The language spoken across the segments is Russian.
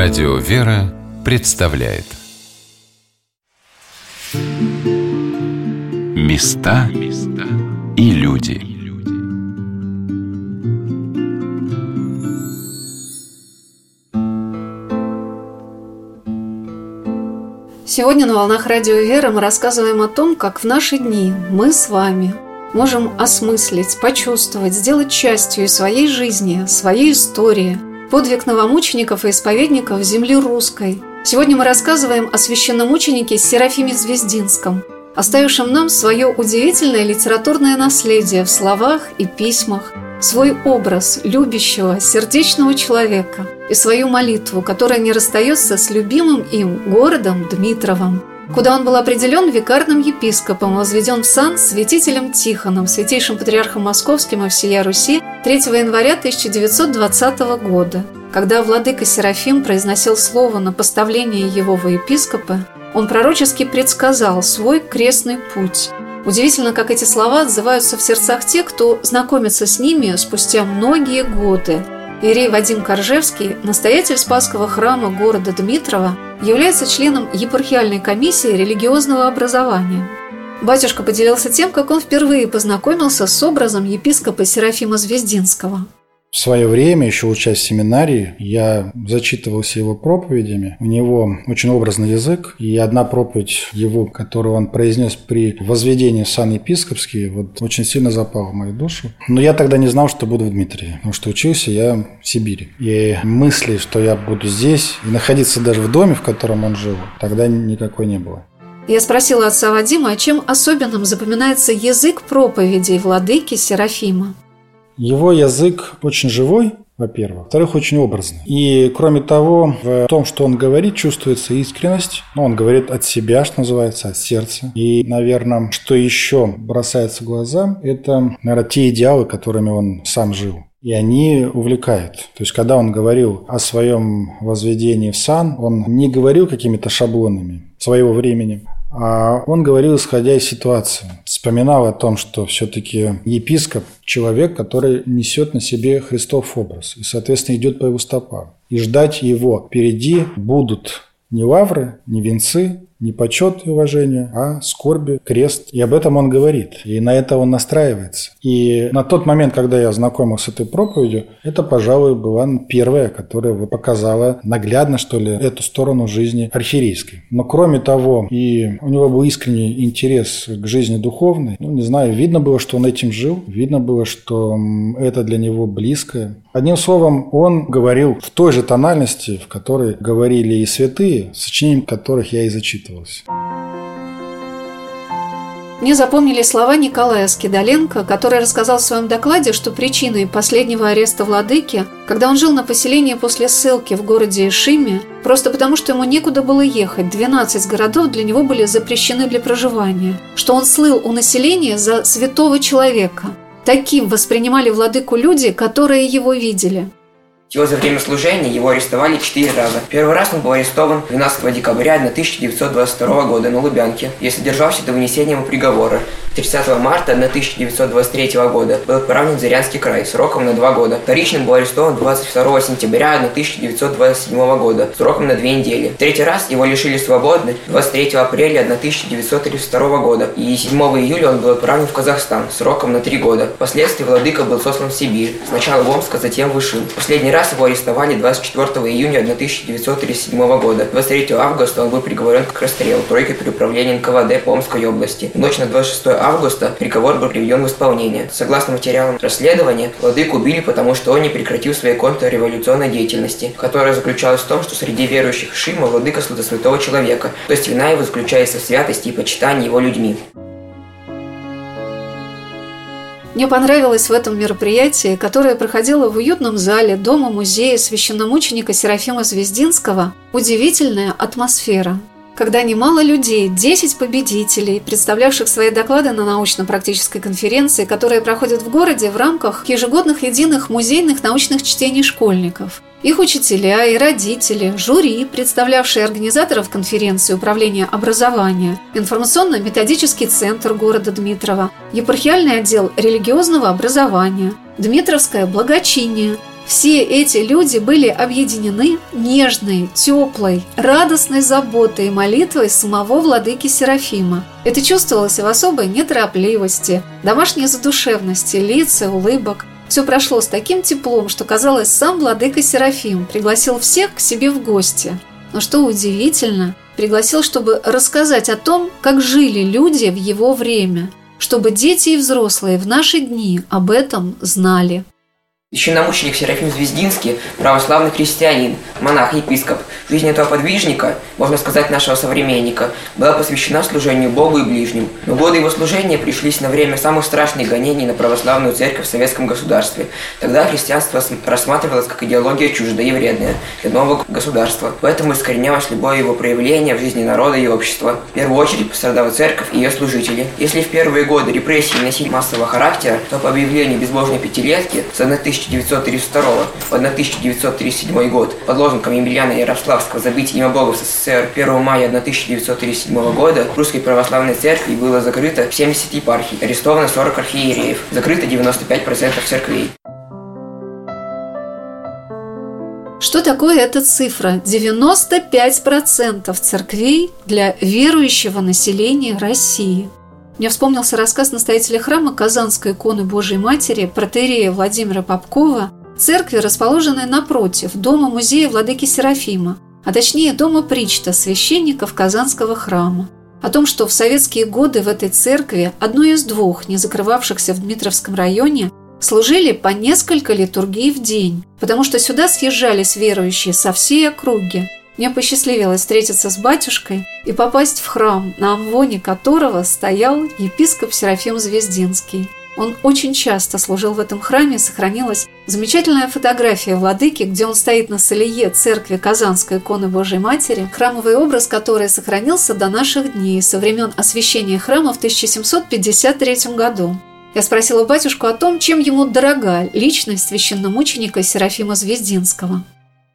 Радио «Вера» представляет. Места и люди. Сегодня на «Волнах Радио «Вера» мы рассказываем о том, как в наши дни мы с вами можем осмыслить, почувствовать, сделать частью своей жизни, своей истории – Подвиг новомучеников и исповедников земли русской. Сегодня мы рассказываем о священномученике Серафиме Звездинском, оставившем нам свое удивительное литературное наследие в словах и письмах, свой образ любящего, сердечного человека и свою молитву, которая не расстается с любимым им городом Дмитровым, куда он был определен викарным епископом, возведен в сан святителем Тихоном, святейшим патриархом московским и всея Руси 3 января 1920 года. Когда владыка Серафим произносил слово на поставление его во епископы, он пророчески предсказал свой крестный путь. Удивительно, как эти слова отзываются в сердцах тех, кто знакомится с ними спустя многие годы. Ирей Вадим Коржевский, настоятель Спасского храма города Дмитрова, является членом епархиальной комиссии религиозного образования. Батюшка поделился тем, как он впервые познакомился с образом епископа Серафима Звездинского. В свое время, еще учась в семинарии, я зачитывался его проповедями. У него очень образный язык, и одна проповедь его, которую он произнес при возведении в сан епископский, вот очень сильно запала в мою душу. Но я тогда не знал, что буду в Дмитрии, потому что учился я в Сибири. И мысли, что я буду здесь и находиться даже в доме, в котором он жил, тогда никакой не было. Я спросила отца Вадима, о чем особенным запоминается язык проповедей владыки Серафима. Его язык очень живой, во-первых. Во-вторых, очень образный. И, кроме того, в том, что он говорит, чувствуется искренность. Ну, он говорит от себя, что называется, от сердца. И, наверное, что еще бросается в глаза, это, наверное, те идеалы, которыми он сам жил. И они увлекают. То есть, когда он говорил о своем возведении в сан, он не говорил какими-то шаблонами своего времени, он говорил, исходя из ситуации. Вспоминал о том, что все-таки епископ – человек, который несет на себе Христов образ и, соответственно, идет по его стопам. И ждать его впереди будут не лавры, не венцы, не почет и уважение, а скорби, крест. И об этом он говорит. И на это он настраивается. И на тот момент, когда я знакомился с этой проповедью, это, пожалуй, была первая, которая показала наглядно, что ли, эту сторону жизни архиерейской. Но кроме того, и у него был искренний интерес к жизни духовной. Ну, не знаю, видно было, что он этим жил. Видно было, что это для него близко. Одним словом, он говорил в той же тональности, в которой говорили и святые, сочинением которых я и зачитывал воспитывался. Мне запомнили слова Николая Скидоленко, который рассказал в своем докладе, что причиной последнего ареста владыки, когда он жил на поселении после ссылки в городе Ишиме, просто потому что ему некуда было ехать, 12 городов для него были запрещены для проживания, что он слыл у населения за святого человека. Таким воспринимали владыку люди, которые его видели. Всего за время служения его арестовали четыре раза. Первый раз он был арестован 12 декабря 1922 года на Лубянке и содержался до вынесения ему приговора. 30 марта 1923 года был отправлен в Зырянский край сроком на два года. Вторично был арестован 22 сентября 1927 года сроком на две недели. Третий раз его лишили свободы 23 апреля 1932 года и 7 июля он был отправлен в Казахстан сроком на три года. Впоследствии владыка был сослан в Сибирь, сначала в Омск, а затем в Ишим. Последний раз его арестовали 24 июня 1937 года. 23 августа он был приговорен к расстрелу тройкой при управлении НКВД по Омской области. В ночь на 26 августа приговор был приведен в исполнение. Согласно материалам расследования, владыку убили, потому что он не прекратил своей контрреволюционной деятельности, которая заключалась в том, что среди верующих Шима владыка святого человека, то есть вина его заключается в святости и почитании его людьми. Мне понравилось в этом мероприятии, которое проходило в уютном зале Дома-музея священномученика Серафима Звездинского, удивительная атмосфера когда немало людей, 10 победителей, представлявших свои доклады на научно-практической конференции, которая проходит в городе в рамках ежегодных единых музейных научных чтений школьников. Их учителя и родители, жюри, представлявшие организаторов конференции Управления образования, информационно-методический центр города Дмитрова, епархиальный отдел религиозного образования, Дмитровское благочиние – Все эти люди были объединены нежной, теплой, радостной заботой и молитвой самого владыки Серафима. Это чувствовалось в особой неторопливости, домашней задушевности, лица, улыбок. Все прошло с таким теплом, что, казалось, сам владыка Серафим пригласил всех к себе в гости. Но что удивительно, пригласил, чтобы рассказать о том, как жили люди в его время, чтобы дети и взрослые в наши дни об этом знали. Священномученик Серафим Звездинский, православный христианин, монах-епископ. Жизнь этого подвижника, можно сказать, нашего современника, была посвящена служению Богу и ближним. Но годы его служения пришлись на время самых страшных гонений на православную церковь в советском государстве. Тогда христианство рассматривалось как идеология чуждая и вредная для нового государства. Поэтому искоренялось любое его проявление в жизни народа и общества. В первую очередь пострадала церковь и ее служители. Если в первые годы репрессии носили массового характера, то по объявлению безбожной пятилетки с 1000 1932 по 1937 год под лозунгом Емельяна Ярославского «Забить имя Бога в СССР» 1 мая 1937 года в Русской Православной Церкви было закрыто 70 епархий, арестовано 40 архиереев, закрыто 95% церквей. Что такое эта цифра? 95% церквей для верующего населения России – мне вспомнился рассказ настоятеля храма Казанской иконы Божьей Матери протерея Владимира Попкова, церкви, расположенной напротив дома-музея Владыки Серафима, а точнее дома Причта, священников Казанского храма. О том, что в советские годы в этой церкви, одной из двух, не закрывавшихся в Дмитровском районе, служили по несколько литургий в день, потому что сюда съезжались верующие со всей округи, мне посчастливилось встретиться с батюшкой и попасть в храм, на амвоне которого стоял епископ Серафим Звездинский. Он очень часто служил в этом храме, сохранилась замечательная фотография владыки, где он стоит на солие церкви Казанской иконы Божьей Матери, храмовый образ которой сохранился до наших дней, со времен освящения храма в 1753 году. Я спросила батюшку о том, чем ему дорога личность священномученика Серафима Звездинского.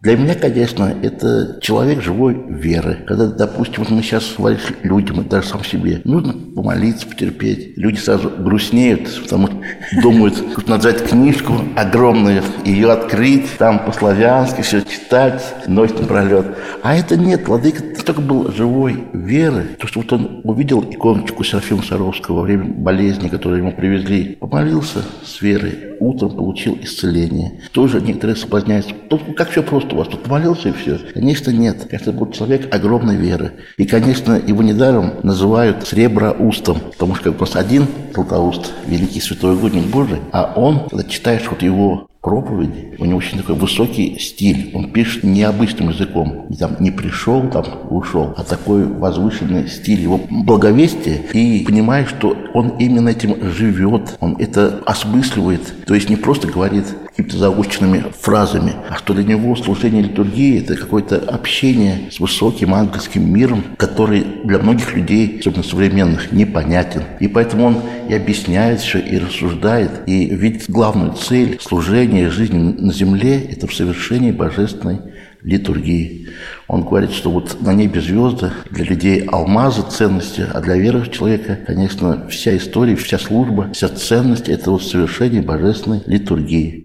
Для меня, конечно, это человек живой веры. Когда, допустим, вот мы сейчас говорим людям, и даже сам себе, нужно помолиться, потерпеть. Люди сразу грустнеют, потому что думают, что надо взять книжку огромную, ее открыть, там по-славянски все читать, ночь напролет. А это нет, Владыка только был живой веры. То, что вот он увидел иконочку Серафима Саровского во время болезни, которую ему привезли, помолился с верой, утром получил исцеление. Тоже некоторые соблазняются. Тут как все просто у вас, тут помолился и все. Конечно, нет. Это был человек огромной веры. И, конечно, его недаром называют среброустом, потому что как у нас один Златоуст, великий святой угодник Божий, а он, когда читаешь вот его проповеди. У него очень такой высокий стиль. Он пишет необычным языком. Не, там, не пришел, там, ушел, а такой возвышенный стиль его благовестия. И понимаешь, что он именно этим живет, он это осмысливает. То есть не просто говорит какими-то заученными фразами, а что для него служение литургии – это какое-то общение с высоким ангельским миром, который для многих людей, особенно современных, непонятен. И поэтому он и объясняет все, и рассуждает, и видит главную цель служения жизни на земле – это в совершении божественной литургии. Он говорит, что вот на небе звезды для людей алмазы ценности, а для верующего человека, конечно, вся история, вся служба, вся ценность – это вот совершение божественной литургии.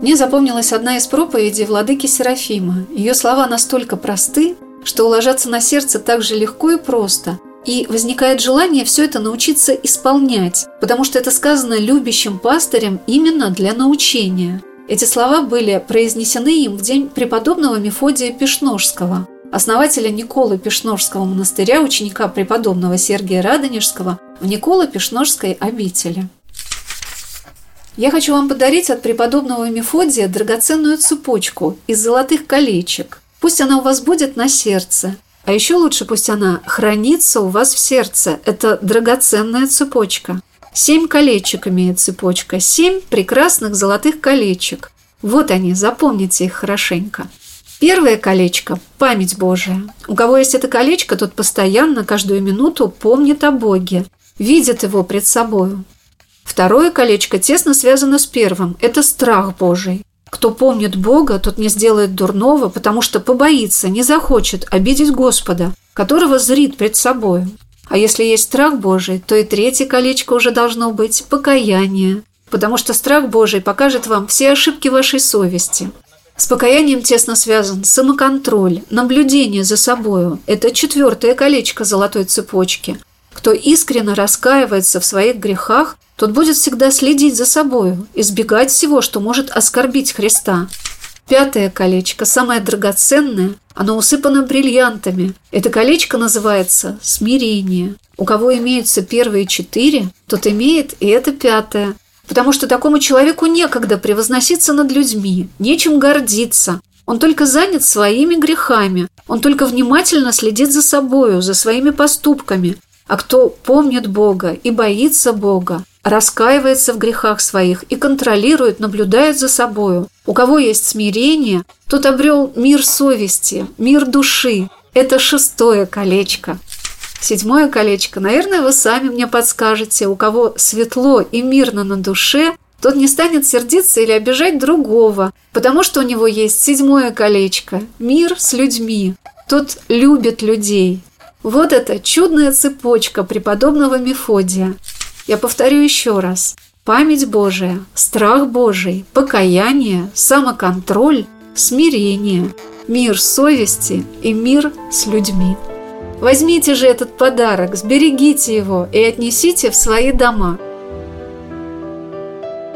Мне запомнилась одна из проповедей владыки Серафима. Ее слова настолько просты, что ложатся на сердце так же легко и просто. И возникает желание все это научиться исполнять, потому что это сказано любящим пастырем именно для научения. Эти слова были произнесены им в день преподобного Мефодия Пешножского, основателя Николы Пешножского монастыря, ученика преподобного Сергия Радонежского в Николы Пешножской обители. Я хочу вам подарить от преподобного Мефодия драгоценную цепочку из золотых колечек. Пусть она у вас будет на сердце. А еще лучше пусть она хранится у вас в сердце. Это драгоценная цепочка. Семь колечек имеет цепочка. Семь прекрасных золотых колечек. Вот они, запомните их хорошенько. Первое колечко – память Божия. У кого есть это колечко, тот постоянно, каждую минуту помнит о Боге, видит его пред собою. Второе колечко тесно связано с первым – это страх Божий. Кто помнит Бога, тот не сделает дурного, потому что побоится, не захочет обидеть Господа, которого зрит пред собою. А если есть страх Божий, то и третье колечко уже должно быть – покаяние. потому что страх Божий покажет вам все ошибки вашей совести. С покаянием тесно связан самоконтроль, наблюдение за собою. Это четвертое колечко золотой цепочки. Кто искренне раскаивается в своих грехах, тот будет всегда следить за собою, избегать всего, что может оскорбить Христа. Пятое колечко, самое драгоценное, оно усыпано бриллиантами. Это колечко называется «смирение». У кого имеются первые четыре, тот имеет и это пятое – потому что такому человеку некогда превозноситься над людьми, нечем гордиться. Он только занят своими грехами, он только внимательно следит за собою, за своими поступками. А кто помнит Бога и боится Бога, раскаивается в грехах своих и контролирует, наблюдает за собою, у кого есть смирение, тот обрел мир совести, мир души. Это шестое колечко. Седьмое колечко. Наверное, вы сами мне подскажете, у кого светло и мирно на душе, тот не станет сердиться или обижать другого, потому что у него есть седьмое колечко – мир с людьми. Тот любит людей. Вот это чудная цепочка преподобного Мефодия. Я повторю еще раз. Память Божия, страх Божий, покаяние, самоконтроль, смирение, мир совести и мир с людьми. Возьмите же этот подарок, сберегите его и отнесите в свои дома.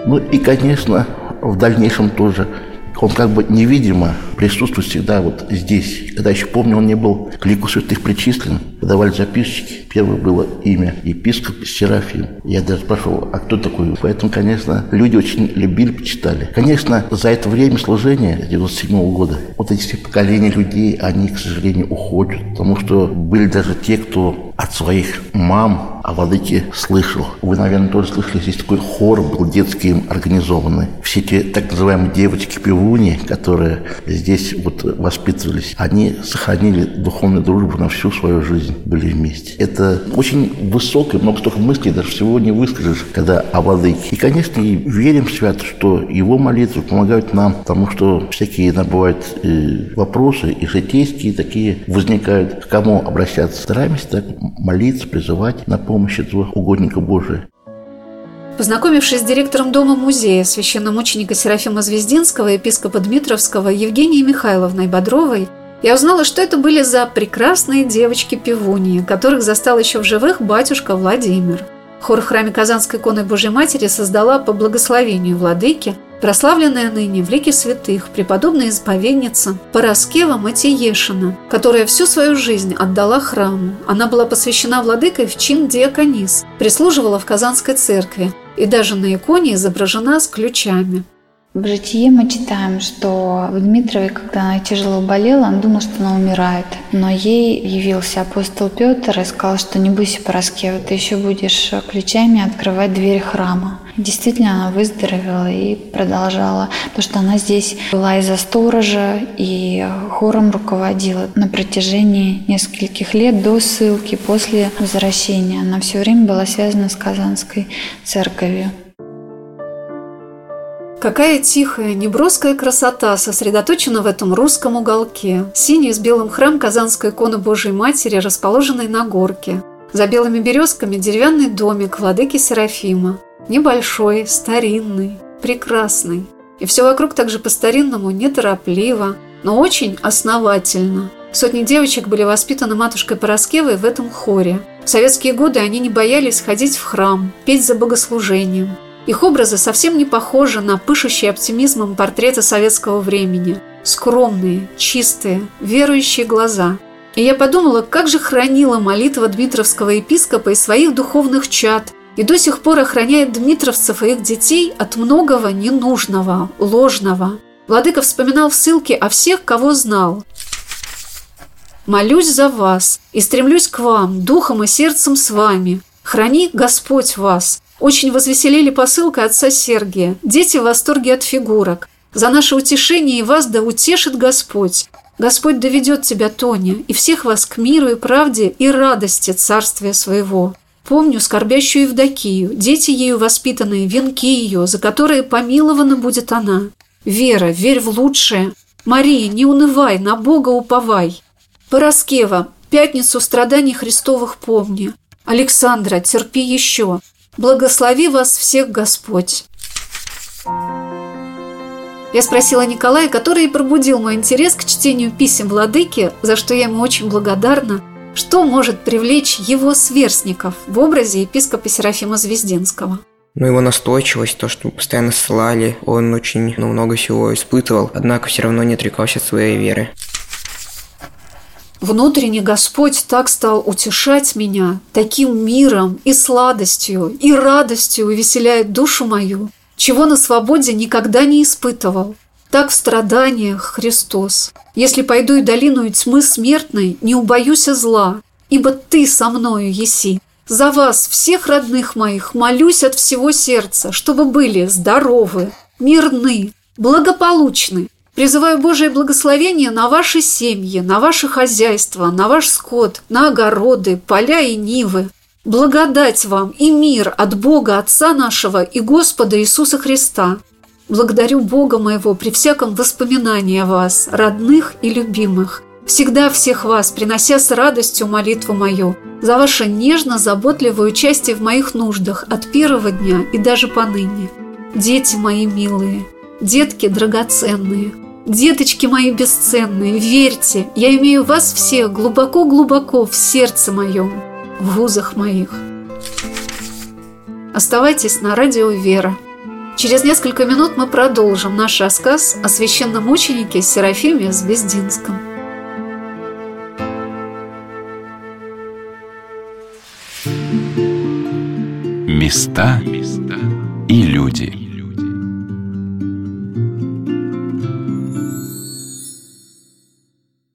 Ну и, конечно, в дальнейшем тоже он как бы невидимо присутствует всегда вот здесь. Когда еще помню, он не был к лику святых причислен, подавали записчики. Первое было имя епископ Серафим. Я даже спрашивал, а кто такой? Поэтому, конечно, люди очень любили, почитали. Конечно, за это время служения 97 -го года вот эти все поколения людей, они, к сожалению, уходят. Потому что были даже те, кто от своих мам о владыке слышал. Вы, наверное, тоже слышали, здесь такой хор был детский организованный. Все те так называемые девочки-пивуни, которые здесь вот воспитывались, они сохранили духовную дружбу на всю свою жизнь, были вместе. Это очень высокое, много столько мыслей даже всего не выскажешь, когда о владыке. И, конечно, и верим свято, что его молитвы помогают нам, потому что всякие бывают э, вопросы и житейские такие возникают. К кому обращаться? Стараемся так молиться, призывать на помощь этого угодника Божия. Познакомившись с директором дома-музея священномученика Серафима Звездинского, епископа Дмитровского Евгенией Михайловной Бодровой, я узнала, что это были за прекрасные девочки-пивуньи, которых застал еще в живых батюшка Владимир. Хор в храме Казанской иконы Божьей Матери создала по благословению владыки прославленная ныне в лике святых преподобная исповедница Пороскева Матиешина, которая всю свою жизнь отдала храму. Она была посвящена владыкой в чин диаконис, прислуживала в Казанской церкви и даже на иконе изображена с ключами. В житии мы читаем, что в Дмитрове, когда она тяжело болела, он думал, что она умирает. Но ей явился апостол Петр и сказал, что не бойся, Пороскева, ты еще будешь ключами открывать дверь храма. Действительно, она выздоровела и продолжала, потому что она здесь была из-за сторожа и хором руководила на протяжении нескольких лет до ссылки, после возвращения. Она все время была связана с Казанской церковью. Какая тихая, неброская красота сосредоточена в этом русском уголке. Синий с белым храм Казанской иконы Божией Матери, расположенный на горке. За белыми березками деревянный домик владыки Серафима. Небольшой, старинный, прекрасный. И все вокруг также по-старинному, неторопливо, но очень основательно. Сотни девочек были воспитаны матушкой Пороскевой в этом хоре. В советские годы они не боялись ходить в храм, петь за богослужением. Их образы совсем не похожи на пышущие оптимизмом портреты советского времени. Скромные, чистые, верующие глаза. И я подумала, как же хранила молитва Дмитровского епископа и своих духовных чад, и до сих пор охраняет дмитровцев и их детей от многого ненужного, ложного. Владыка вспоминал в ссылке о всех, кого знал. «Молюсь за вас и стремлюсь к вам, духом и сердцем с вами. Храни Господь вас, очень возвеселили посылка отца Сергия. Дети в восторге от фигурок. За наше утешение и вас да утешит Господь. Господь доведет тебя, Тоня, и всех вас к миру и правде и радости царствия своего. Помню скорбящую Евдокию, дети ею воспитанные, венки ее, за которые помилована будет она. Вера, верь в лучшее. Мария, не унывай, на Бога уповай. Пороскева, пятницу страданий Христовых помни. Александра, терпи еще. Благослови вас всех Господь. Я спросила Николая, который и пробудил мой интерес к чтению писем владыки, за что я ему очень благодарна, что может привлечь его сверстников в образе епископа Серафима Звездинского. Ну, его настойчивость, то, что постоянно ссылали, он очень ну, много всего испытывал, однако все равно не отрекался от своей веры. Внутренний Господь так стал утешать меня, таким миром и сладостью, и радостью увеселяет душу мою, чего на свободе никогда не испытывал. Так в страданиях Христос. Если пойду и долину тьмы смертной, не убоюсь зла, ибо Ты со мною еси. За вас, всех родных моих, молюсь от всего сердца, чтобы были здоровы, мирны, благополучны. Призываю Божие благословение на ваши семьи, на ваше хозяйство, на ваш скот, на огороды, поля и нивы, Благодать вам и мир от Бога Отца нашего и Господа Иисуса Христа. Благодарю Бога моего при всяком воспоминании о вас, родных и любимых, всегда всех вас, принося с радостью молитву мою, за ваше нежно-заботливое участие в моих нуждах от первого дня и даже поныне. Дети мои милые, детки драгоценные, деточки мои бесценные, верьте, я имею вас всех глубоко-глубоко в сердце моем в вузах моих. Оставайтесь на радио «Вера». Через несколько минут мы продолжим наш рассказ о священном мученике Серафиме Звездинском. Места и люди.